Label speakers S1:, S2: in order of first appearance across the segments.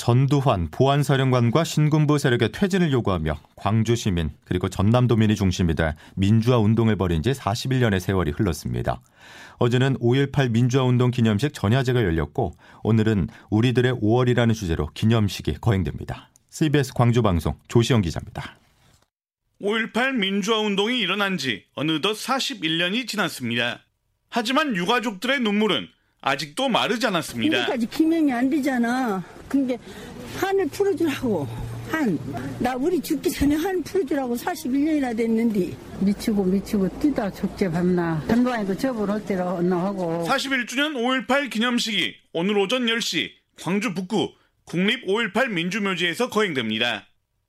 S1: 전두환 보안사령관과 신군부 세력의 퇴진을 요구하며 광주 시민 그리고 전남도민이 중심이 돼 민주화 운동을 벌인 지 41년의 세월이 흘렀습니다. 어제는 5.18 민주화 운동 기념식 전야제가 열렸고 오늘은 우리들의 5월이라는 주제로 기념식이 거행됩니다. CBS 광주 방송 조시영 기자입니다.
S2: 5.18 민주화 운동이 일어난 지 어느덧 41년이 지났습니다. 하지만 유가족들의 눈물은 아직도 마르지 않았습니다.
S3: 지금까지 기명이 안 되잖아. 근데 한을 풀어주라고. 한. 나 우리 죽기 전에 한 풀어주라고 41년이나 됐는데.
S4: 미치고 미치고 뛰다 죽제 밤나. 전두환이도 접을 때로 언나하고.
S2: 41주년 5.18 기념식이 오늘 오전 10시 광주 북구 국립 5.18 민주묘지에서 거행됩니다.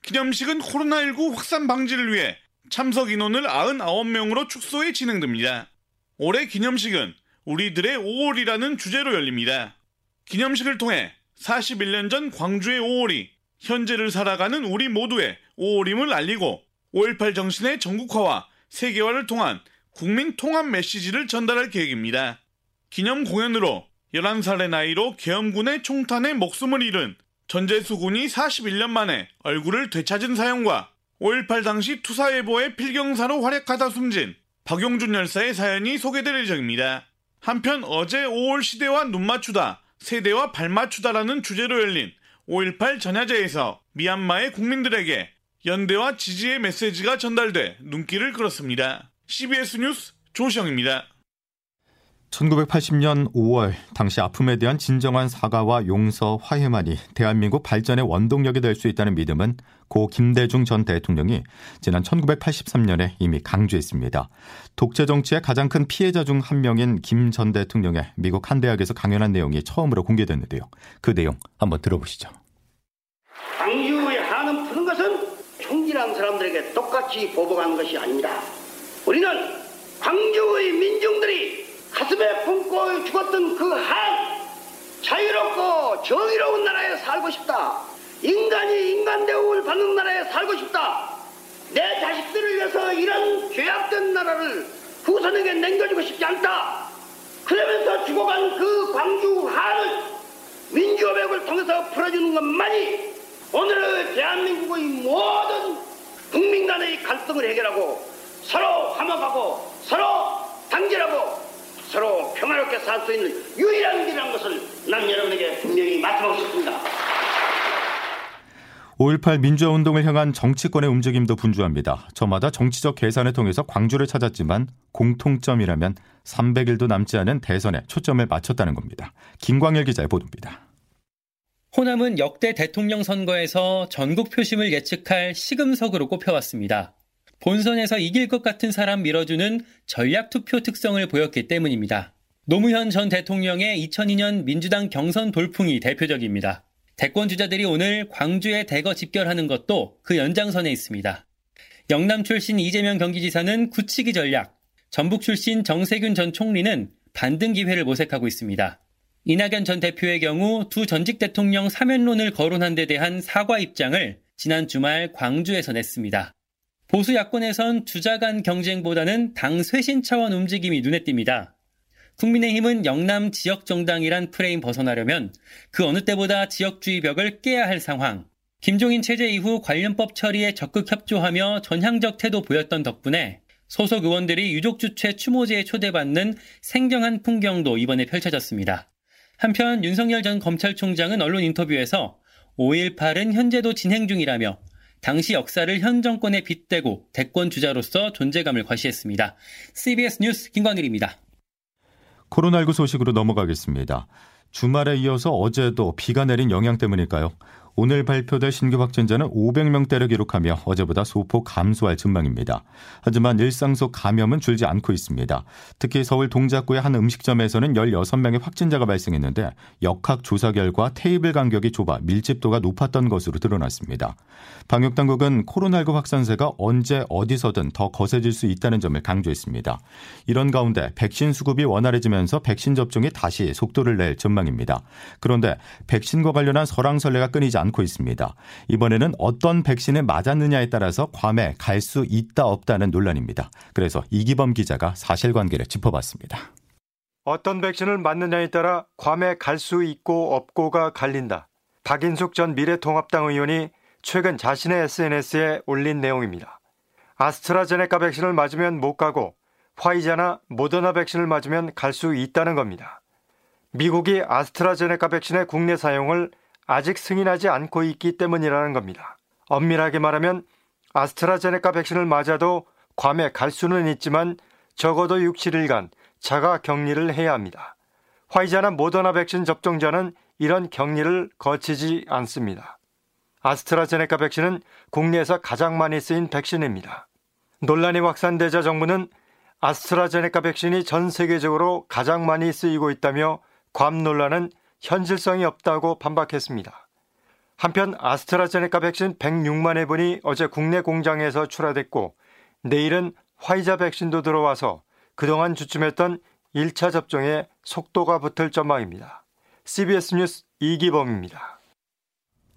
S2: 기념식은 코로나19 확산 방지를 위해 참석 인원을 99명으로 축소해 진행됩니다. 올해 기념식은 우리들의 5월이라는 주제로 열립니다. 기념식을 통해 41년 전 광주의 5월이 현재를 살아가는 우리 모두의 5월임을 알리고 5.18 정신의 전국화와 세계화를 통한 국민 통합 메시지를 전달할 계획입니다. 기념 공연으로 11살의 나이로 계엄군의 총탄에 목숨을 잃은 전재수 군이 41년 만에 얼굴을 되찾은 사연과 5.18 당시 투사예보의 필경사로 활약하다 숨진 박용준 열사의 사연이 소개될 예정입니다. 한편 어제 5월 시대와 눈 맞추다, 세대와 발 맞추다라는 주제로 열린 5.18 전야제에서 미얀마의 국민들에게 연대와 지지의 메시지가 전달돼 눈길을 끌었습니다. CBS 뉴스 조시영입니다.
S1: 1980년 5월 당시 아픔에 대한 진정한 사과와 용서, 화해만이 대한민국 발전의 원동력이 될 수 있다는 믿음은 고 김대중 전 대통령이 지난 1983년에 이미 강조했습니다. 독재 정치의 가장 큰 피해자 중 한 명인 김 전 대통령의 미국 한 대학에서 강연한 내용이 처음으로 공개됐는데요. 그 내용 한번 들어보시죠.
S5: 광주의 한은 푸는 것은 총질한 사람들에게 똑같이 보복하는 것이 아닙니다. 우리는 광주의 민중들이 가슴에 품고 죽었던 그 한 자유롭고 정의로운 나라에 살고 싶다. 인간이 인간 대우를 받는 나라에 살고 싶다. 내 자식들을 위해서 이런 죄악된 나라를 후손에게 남겨주고 싶지 않다. 그러면서 죽어간 그 광주 한을 민주협약을 통해서 풀어주는 것만이 오늘의 대한민국의 모든 국민 간의 갈등을 해결하고 서로 화목하고 서로 단결하고 서로 평화롭게 살 수 있는 유일한 길이라는 것을 난 여러분에게 분명히 말씀하고 싶습니다.
S1: 5.18 민주화 운동을 향한 정치권의 움직임도 분주합니다. 저마다 정치적 계산을 통해서 광주를 찾았지만 공통점이라면 300일도 남지 않은 대선에 초점을 맞췄다는 겁니다. 김광일 기자의 보도입니다.
S6: 호남은 역대 대통령 선거에서 전국 표심을 예측할 시금석으로 꼽혀왔습니다. 본선에서 이길 것 같은 사람 밀어주는 전략 투표 특성을 보였기 때문입니다. 노무현 전 대통령의 2002년 민주당 경선 돌풍이 대표적입니다. 대권 주자들이 오늘 광주에 대거 집결하는 것도 그 연장선에 있습니다. 영남 출신 이재명 경기지사는 굳히기 전략, 전북 출신 정세균 전 총리는 반등 기회를 모색하고 있습니다. 이낙연 전 대표의 경우 두 전직 대통령 사면론을 거론한 데 대한 사과 입장을 지난 주말 광주에서 냈습니다. 보수 야권에선 주자 간 경쟁보다는 당 쇄신 차원 움직임이 눈에 띕니다. 국민의힘은 영남 지역 정당이란 프레임 벗어나려면 그 어느 때보다 지역주의 벽을 깨야 할 상황. 김종인 체제 이후 관련법 처리에 적극 협조하며 전향적 태도 보였던 덕분에 소속 의원들이 유족 주최 추모제에 초대받는 생경한 풍경도 이번에 펼쳐졌습니다. 한편 윤석열 전 검찰총장은 언론 인터뷰에서 5.18은 현재도 진행 중이라며 당시 역사를 현 정권에 빗대고 대권 주자로서 존재감을 과시했습니다. CBS 뉴스 김광일입니다.
S1: 코로나19 소식으로 넘어가겠습니다. 주말에 이어서 어제도 비가 내린 영향 때문일까요? 오늘 발표될 신규 확진자는 500명대를 기록하며 어제보다 소폭 감소할 전망입니다. 하지만 일상 속 감염은 줄지 않고 있습니다. 특히 서울 동작구의 한 음식점에서는 16명의 확진자가 발생했는데 역학 조사 결과 테이블 간격이 좁아 밀집도가 높았던 것으로 드러났습니다. 방역 당국은 코로나19 확산세가 언제 어디서든 더 거세질 수 있다는 점을 강조했습니다. 이런 가운데 백신 수급이 원활해지면서 백신 접종이 다시 속도를 낼 전망입니다. 그런데 백신과 관련한 설왕설래가 끊이지 않고 있습니다. 이번에는 어떤 백신을 맞았느냐에 따라서 괌에 갈 수 있다 없다는 논란입니다. 그래서 이기범 기자가 사실관계를 짚어봤습니다.
S7: 어떤 백신을 맞느냐에 따라 괌에 갈 수 있고 없고가 갈린다. 박인숙 전 미래통합당 의원이 최근 자신의 SNS에 올린 내용입니다. 아스트라제네카 백신을 맞으면 못 가고 화이자나 모더나 백신을 맞으면 갈 수 있다는 겁니다. 미국이 아스트라제네카 백신의 국내 사용을 아직 승인하지 않고 있기 때문이라는 겁니다. 엄밀하게 말하면 아스트라제네카 백신을 맞아도 괌에 갈 수는 있지만 적어도 6, 7일간 자가 격리를 해야 합니다. 화이자나 모더나 백신 접종자는 이런 격리를 거치지 않습니다. 아스트라제네카 백신은 국내에서 가장 많이 쓰인 백신입니다. 논란이 확산되자 정부는 아스트라제네카 백신이 전 세계적으로 가장 많이 쓰이고 있다며 괌 논란은 현실성이 없다고 반박했습니다. 한편 아스트라제네카 백신 106만 회분이 어제 국내 공장에서 출하됐고 내일은 화이자 백신도 들어와서 그동안 주춤했던 1차 접종에 속도가 붙을 전망입니다. CBS 뉴스 이기범입니다.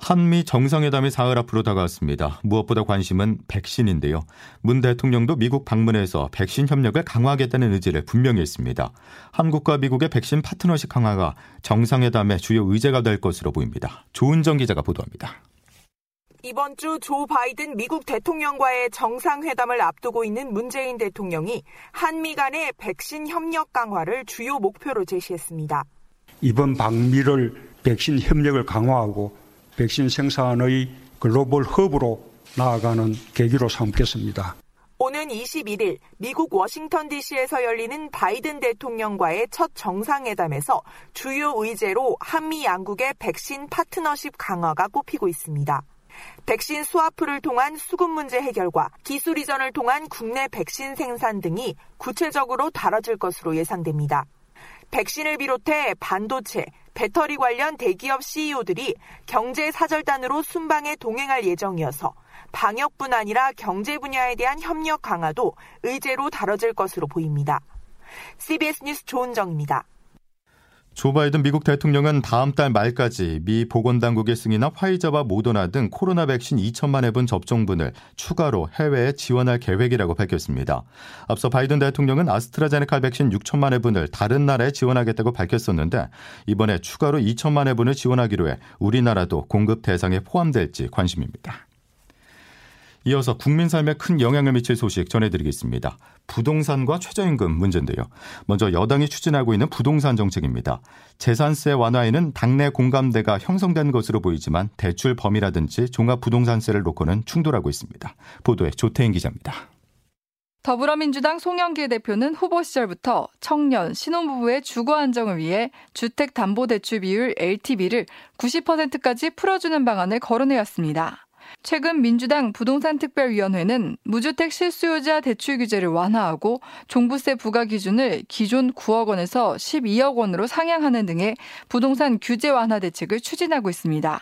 S1: 한미 정상회담이 사흘 앞으로 다가왔습니다. 무엇보다 관심은 백신인데요. 문 대통령도 미국 방문해서 백신 협력을 강화하겠다는 의지를 분명히 했습니다. 한국과 미국의 백신 파트너십 강화가 정상회담의 주요 의제가 될 것으로 보입니다. 조은정 기자가 보도합니다.
S8: 이번 주 조 바이든 미국 대통령과의 정상회담을 앞두고 있는 문재인 대통령이 한미 간의 백신 협력 강화를 주요 목표로 제시했습니다.
S9: 이번 방미를 백신 협력을 강화하고 백신 생산의 글로벌 허브로 나아가는 계기로 삼겠습니다.
S8: 오는 21일 미국 워싱턴 DC에서 열리는 바이든 대통령과의 첫 정상회담에서 주요 의제로 한미 양국의 백신 파트너십 강화가 꼽히고 있습니다. 백신 스와프를 통한 수급 문제 해결과 기술 이전을 통한 국내 백신 생산 등이 구체적으로 다뤄질 것으로 예상됩니다. 백신을 비롯해 반도체, 배터리 관련 대기업 CEO들이 경제 사절단으로 순방에 동행할 예정이어서 방역뿐 아니라 경제 분야에 대한 협력 강화도 의제로 다뤄질 것으로 보입니다. CBS 뉴스 조은정입니다.
S1: 조 바이든 미국 대통령은 다음 달 말까지 미 보건당국의 승인한 화이자와 모더나 등 코로나 백신 2천만 회분 접종분을 추가로 해외에 지원할 계획이라고 밝혔습니다. 앞서 바이든 대통령은 아스트라제네카 백신 6천만 회분을 다른 나라에 지원하겠다고 밝혔었는데 이번에 추가로 2천만 회분을 지원하기로 해 우리나라도 공급 대상에 포함될지 관심입니다. 이어서 국민 삶에 큰 영향을 미칠 소식 전해드리겠습니다. 부동산과 최저임금 문제인데요. 먼저 여당이 추진하고 있는 부동산 정책입니다. 재산세 완화에는 당내 공감대가 형성된 것으로 보이지만 대출 범위라든지 종합부동산세를 놓고는 충돌하고 있습니다. 보도에 조태인 기자입니다.
S10: 더불어민주당 송영길 대표는 후보 시절부터 청년, 신혼부부의 주거 안정을 위해 주택담보대출 비율 LTV를 90%까지 풀어주는 방안을 거론해왔습니다. 최근 민주당 부동산특별위원회는 무주택 실수요자 대출 규제를 완화하고 종부세 부과 기준을 기존 9억 원에서 12억 원으로 상향하는 등의 부동산 규제 완화 대책을 추진하고 있습니다.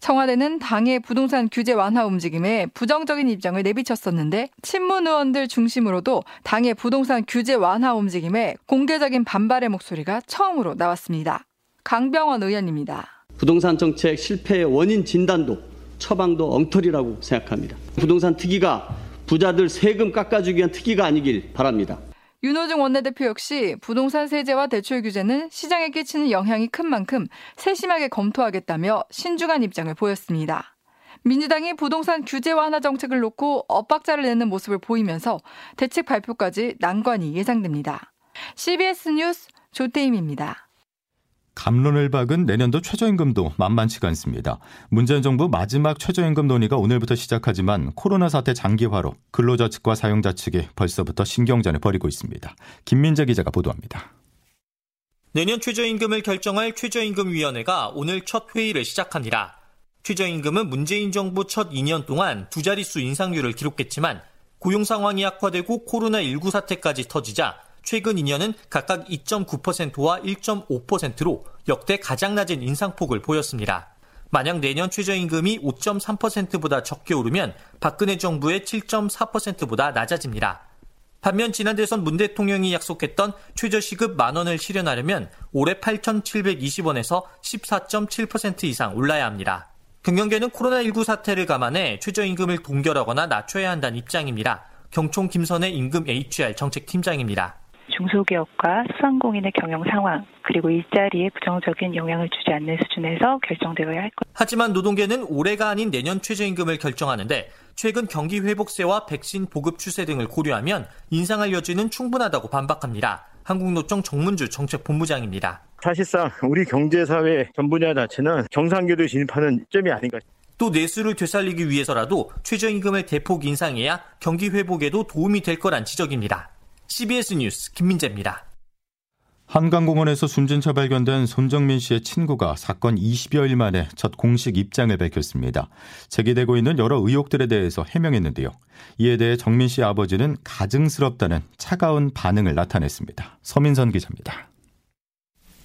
S10: 청와대는 당의 부동산 규제 완화 움직임에 부정적인 입장을 내비쳤었는데 친문 의원들 중심으로도 당의 부동산 규제 완화 움직임에 공개적인 반발의 목소리가 처음으로 나왔습니다. 강병원 의원입니다.
S11: 부동산 정책 실패의 원인 진단도 처방도 엉터리라고 생각합니다. 부동산 특위가 부자들 세금 깎아주기 위한 특위가 아니길 바랍니다.
S10: 윤호중 원내대표 역시 부동산 세제와 대출 규제는 시장에 끼치는 영향이 큰 만큼 세심하게 검토하겠다며 신중한 입장을 보였습니다. 민주당이 부동산 규제 완화 정책을 놓고 엇박자를 내는 모습을 보이면서 대책 발표까지 난관이 예상됩니다. CBS 뉴스 조태임입니다.
S1: 감론을 박은 내년도 최저임금도 만만치가 않습니다. 문재인 정부 마지막 최저임금 논의가 오늘부터 시작하지만 코로나 사태 장기화로 근로자 측과 사용자 측이 벌써부터 신경전을 벌이고 있습니다. 김민재 기자가 보도합니다.
S12: 내년 최저임금을 결정할 최저임금위원회가 오늘 첫 회의를 시작합니다. 최저임금은 문재인 정부 첫 2년 동안 두 자릿수 인상률을 기록했지만 고용 상황이 악화되고 코로나19 사태까지 터지자 최근 2년은 각각 2.9%와 1.5%로 역대 가장 낮은 인상폭을 보였습니다. 만약 내년 최저임금이 5.3%보다 적게 오르면 박근혜 정부의 7.4%보다 낮아집니다. 반면 지난 대선 문 대통령이 약속했던 최저시급 만 원을 실현하려면 올해 8,720원에서 14.7% 이상 올라야 합니다. 경영계는 코로나19 사태를 감안해 최저임금을 동결하거나 낮춰야 한다는 입장입니다. 경총 김선의 임금 HR 정책팀장입니다.
S13: 중소기업과 소상공인의 경영 상황 그리고 일자리에 부정적인 영향을 주지 않는 수준에서 결정되어야 할 것.
S12: 하지만 노동계는 올해가 아닌 내년 최저임금을 결정하는데 최근 경기 회복세와 백신 보급 추세 등을 고려하면 인상할 여지는 충분하다고 반박합니다. 한국노총 정문주 정책본부장입니다.
S14: 사실상 우리 경제사회 전 분야 자체는 정상궤도에 진입하는 점이 아닌가.
S12: 또 내수를 되살리기 위해서라도 최저임금을 대폭 인상해야 경기 회복에도 도움이 될 거란 지적입니다. CBS 뉴스 김민재입니다.
S1: 한강공원에서 숨진 채 발견된 손정민 씨의 친구가 사건 20여일 만에 첫 공식 입장을 밝혔습니다. 제기되고 있는 여러 의혹들에 대해서 해명했는데요. 이에 대해 정민 씨의 아버지는 가증스럽다는 차가운 반응을 나타냈습니다. 서민선 기자입니다.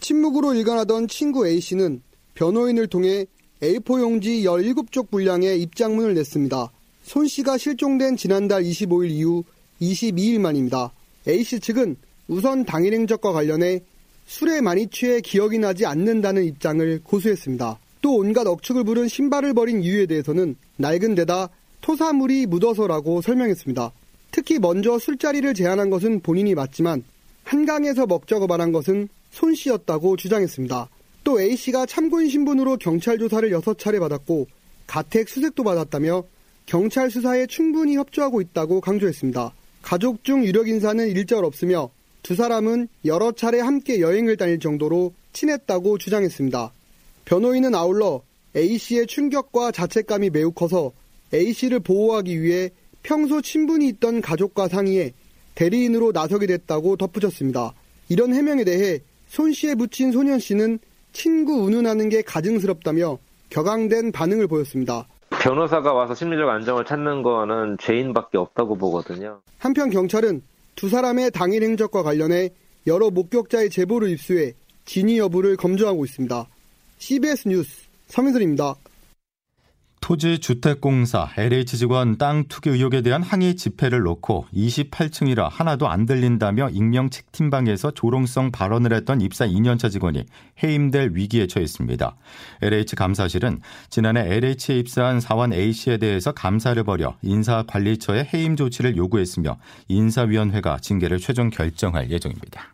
S15: 침묵으로 일관하던 친구 A씨는 변호인을 통해 A4 용지 17쪽 분량의 입장문을 냈습니다. 손 씨가 실종된 지난달 25일 이후 22일 만입니다. A씨 측은 우선 당일 행적과 관련해 술에 많이 취해 기억이 나지 않는다는 입장을 고수했습니다. 또 온갖 억측을 부른 신발을 버린 이유에 대해서는 낡은 데다 토사물이 묻어서라고 설명했습니다. 특히 먼저 술자리를 제안한 것은 본인이 맞지만 한강에서 먹자고 말한 것은 손 씨였다고 주장했습니다. 또 A씨가 참고인 신분으로 경찰 조사를 6차례 받았고 가택 수색도 받았다며 경찰 수사에 충분히 협조하고 있다고 강조했습니다. 가족 중 유력 인사는 일절 없으며 두 사람은 여러 차례 함께 여행을 다닐 정도로 친했다고 주장했습니다. 변호인은 아울러 A씨의 충격과 자책감이 매우 커서 A씨를 보호하기 위해 평소 친분이 있던 가족과 상의해 대리인으로 나서게 됐다고 덧붙였습니다. 이런 해명에 대해 손 씨의 부친 소년 씨는 친구 운운하는 게 가증스럽다며 격앙된 반응을 보였습니다.
S16: 변호사가 와서 심리적 안정을 찾는 거는 죄인밖에 없다고 보거든요.
S15: 한편 경찰은 두 사람의 당일 행적과 관련해 여러 목격자의 제보를 입수해 진위 여부를 검증하고 있습니다. CBS 뉴스 서민선입니다.
S1: 토지주택공사 LH 직원 땅 투기 의혹에 대한 항의 집회를 놓고 28층이라 하나도 안 들린다며 익명 책팀방에서 조롱성 발언을 했던 입사 2년차 직원이 해임될 위기에 처했습니다. LH 감사실은 지난해 LH에 입사한 사원 A씨에 대해서 감사를 벌여 인사관리처에 해임 조치를 요구했으며 인사위원회가 징계를 최종 결정할 예정입니다.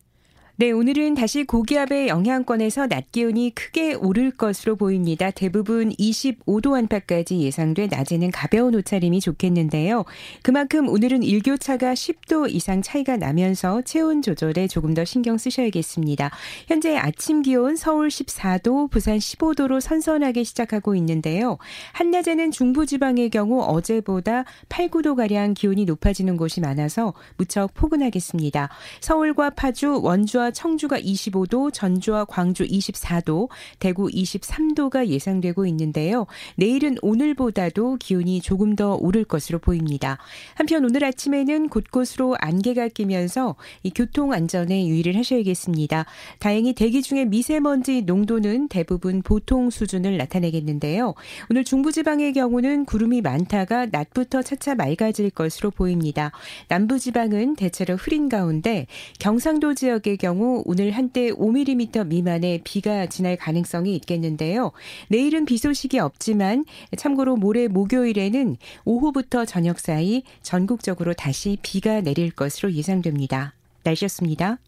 S17: 네, 오늘은 다시 고기압의 영향권에서 낮 기온이 크게 오를 것으로 보입니다. 대부분 25도 안팎까지 예상돼 낮에는 가벼운 옷차림이 좋겠는데요. 그만큼 오늘은 일교차가 10도 이상 차이가 나면서 체온 조절에 조금 더 신경 쓰셔야겠습니다. 현재 아침 기온 서울 14도, 부산 15도로 선선하게 시작하고 있는데요. 한낮에는 중부지방의 경우 어제보다 8, 9도가량 기온이 높아지는 곳이 많아서 무척 포근하겠습니다. 서울과 파주, 원주와 청주가 25도, 전주와 광주 24도, 대구 23도가 예상되고 있는데요. 내일은 오늘보다도 기온이 조금 더 오를 것으로 보입니다. 한편 오늘 아침에는 곳곳으로 안개가 끼면서 이 교통 안전에 유의를 하셔야겠습니다. 다행히 대기 중에 미세먼지 농도는 대부분 보통 수준을 나타내겠는데요. 오늘 중부지방의 경우는 구름이 많다가 낮부터 차차 맑아질 것으로 보입니다. 남부지방은 대체로 흐린 가운데 경상도 지역의 경우 경우 오늘 한때 5mm 미만의 비가 지날 가능성이 있겠는데요. 내일은 비 소식이 없지만 참고로 모레 목요일에는 오후부터 저녁 사이 전국적으로 다시 비가 내릴 것으로 예상됩니다. 날씨였습니다.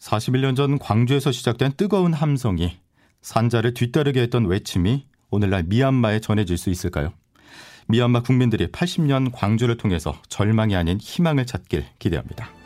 S1: 41년 전 광주에서 시작된 뜨거운 함성이 산자를 뒤따르게 했던 외침이 오늘날 미얀마에 전해질 수 있을까요? 미얀마 국민들이 80년 광주를 통해서 절망이 아닌 희망을 찾길 기대합니다.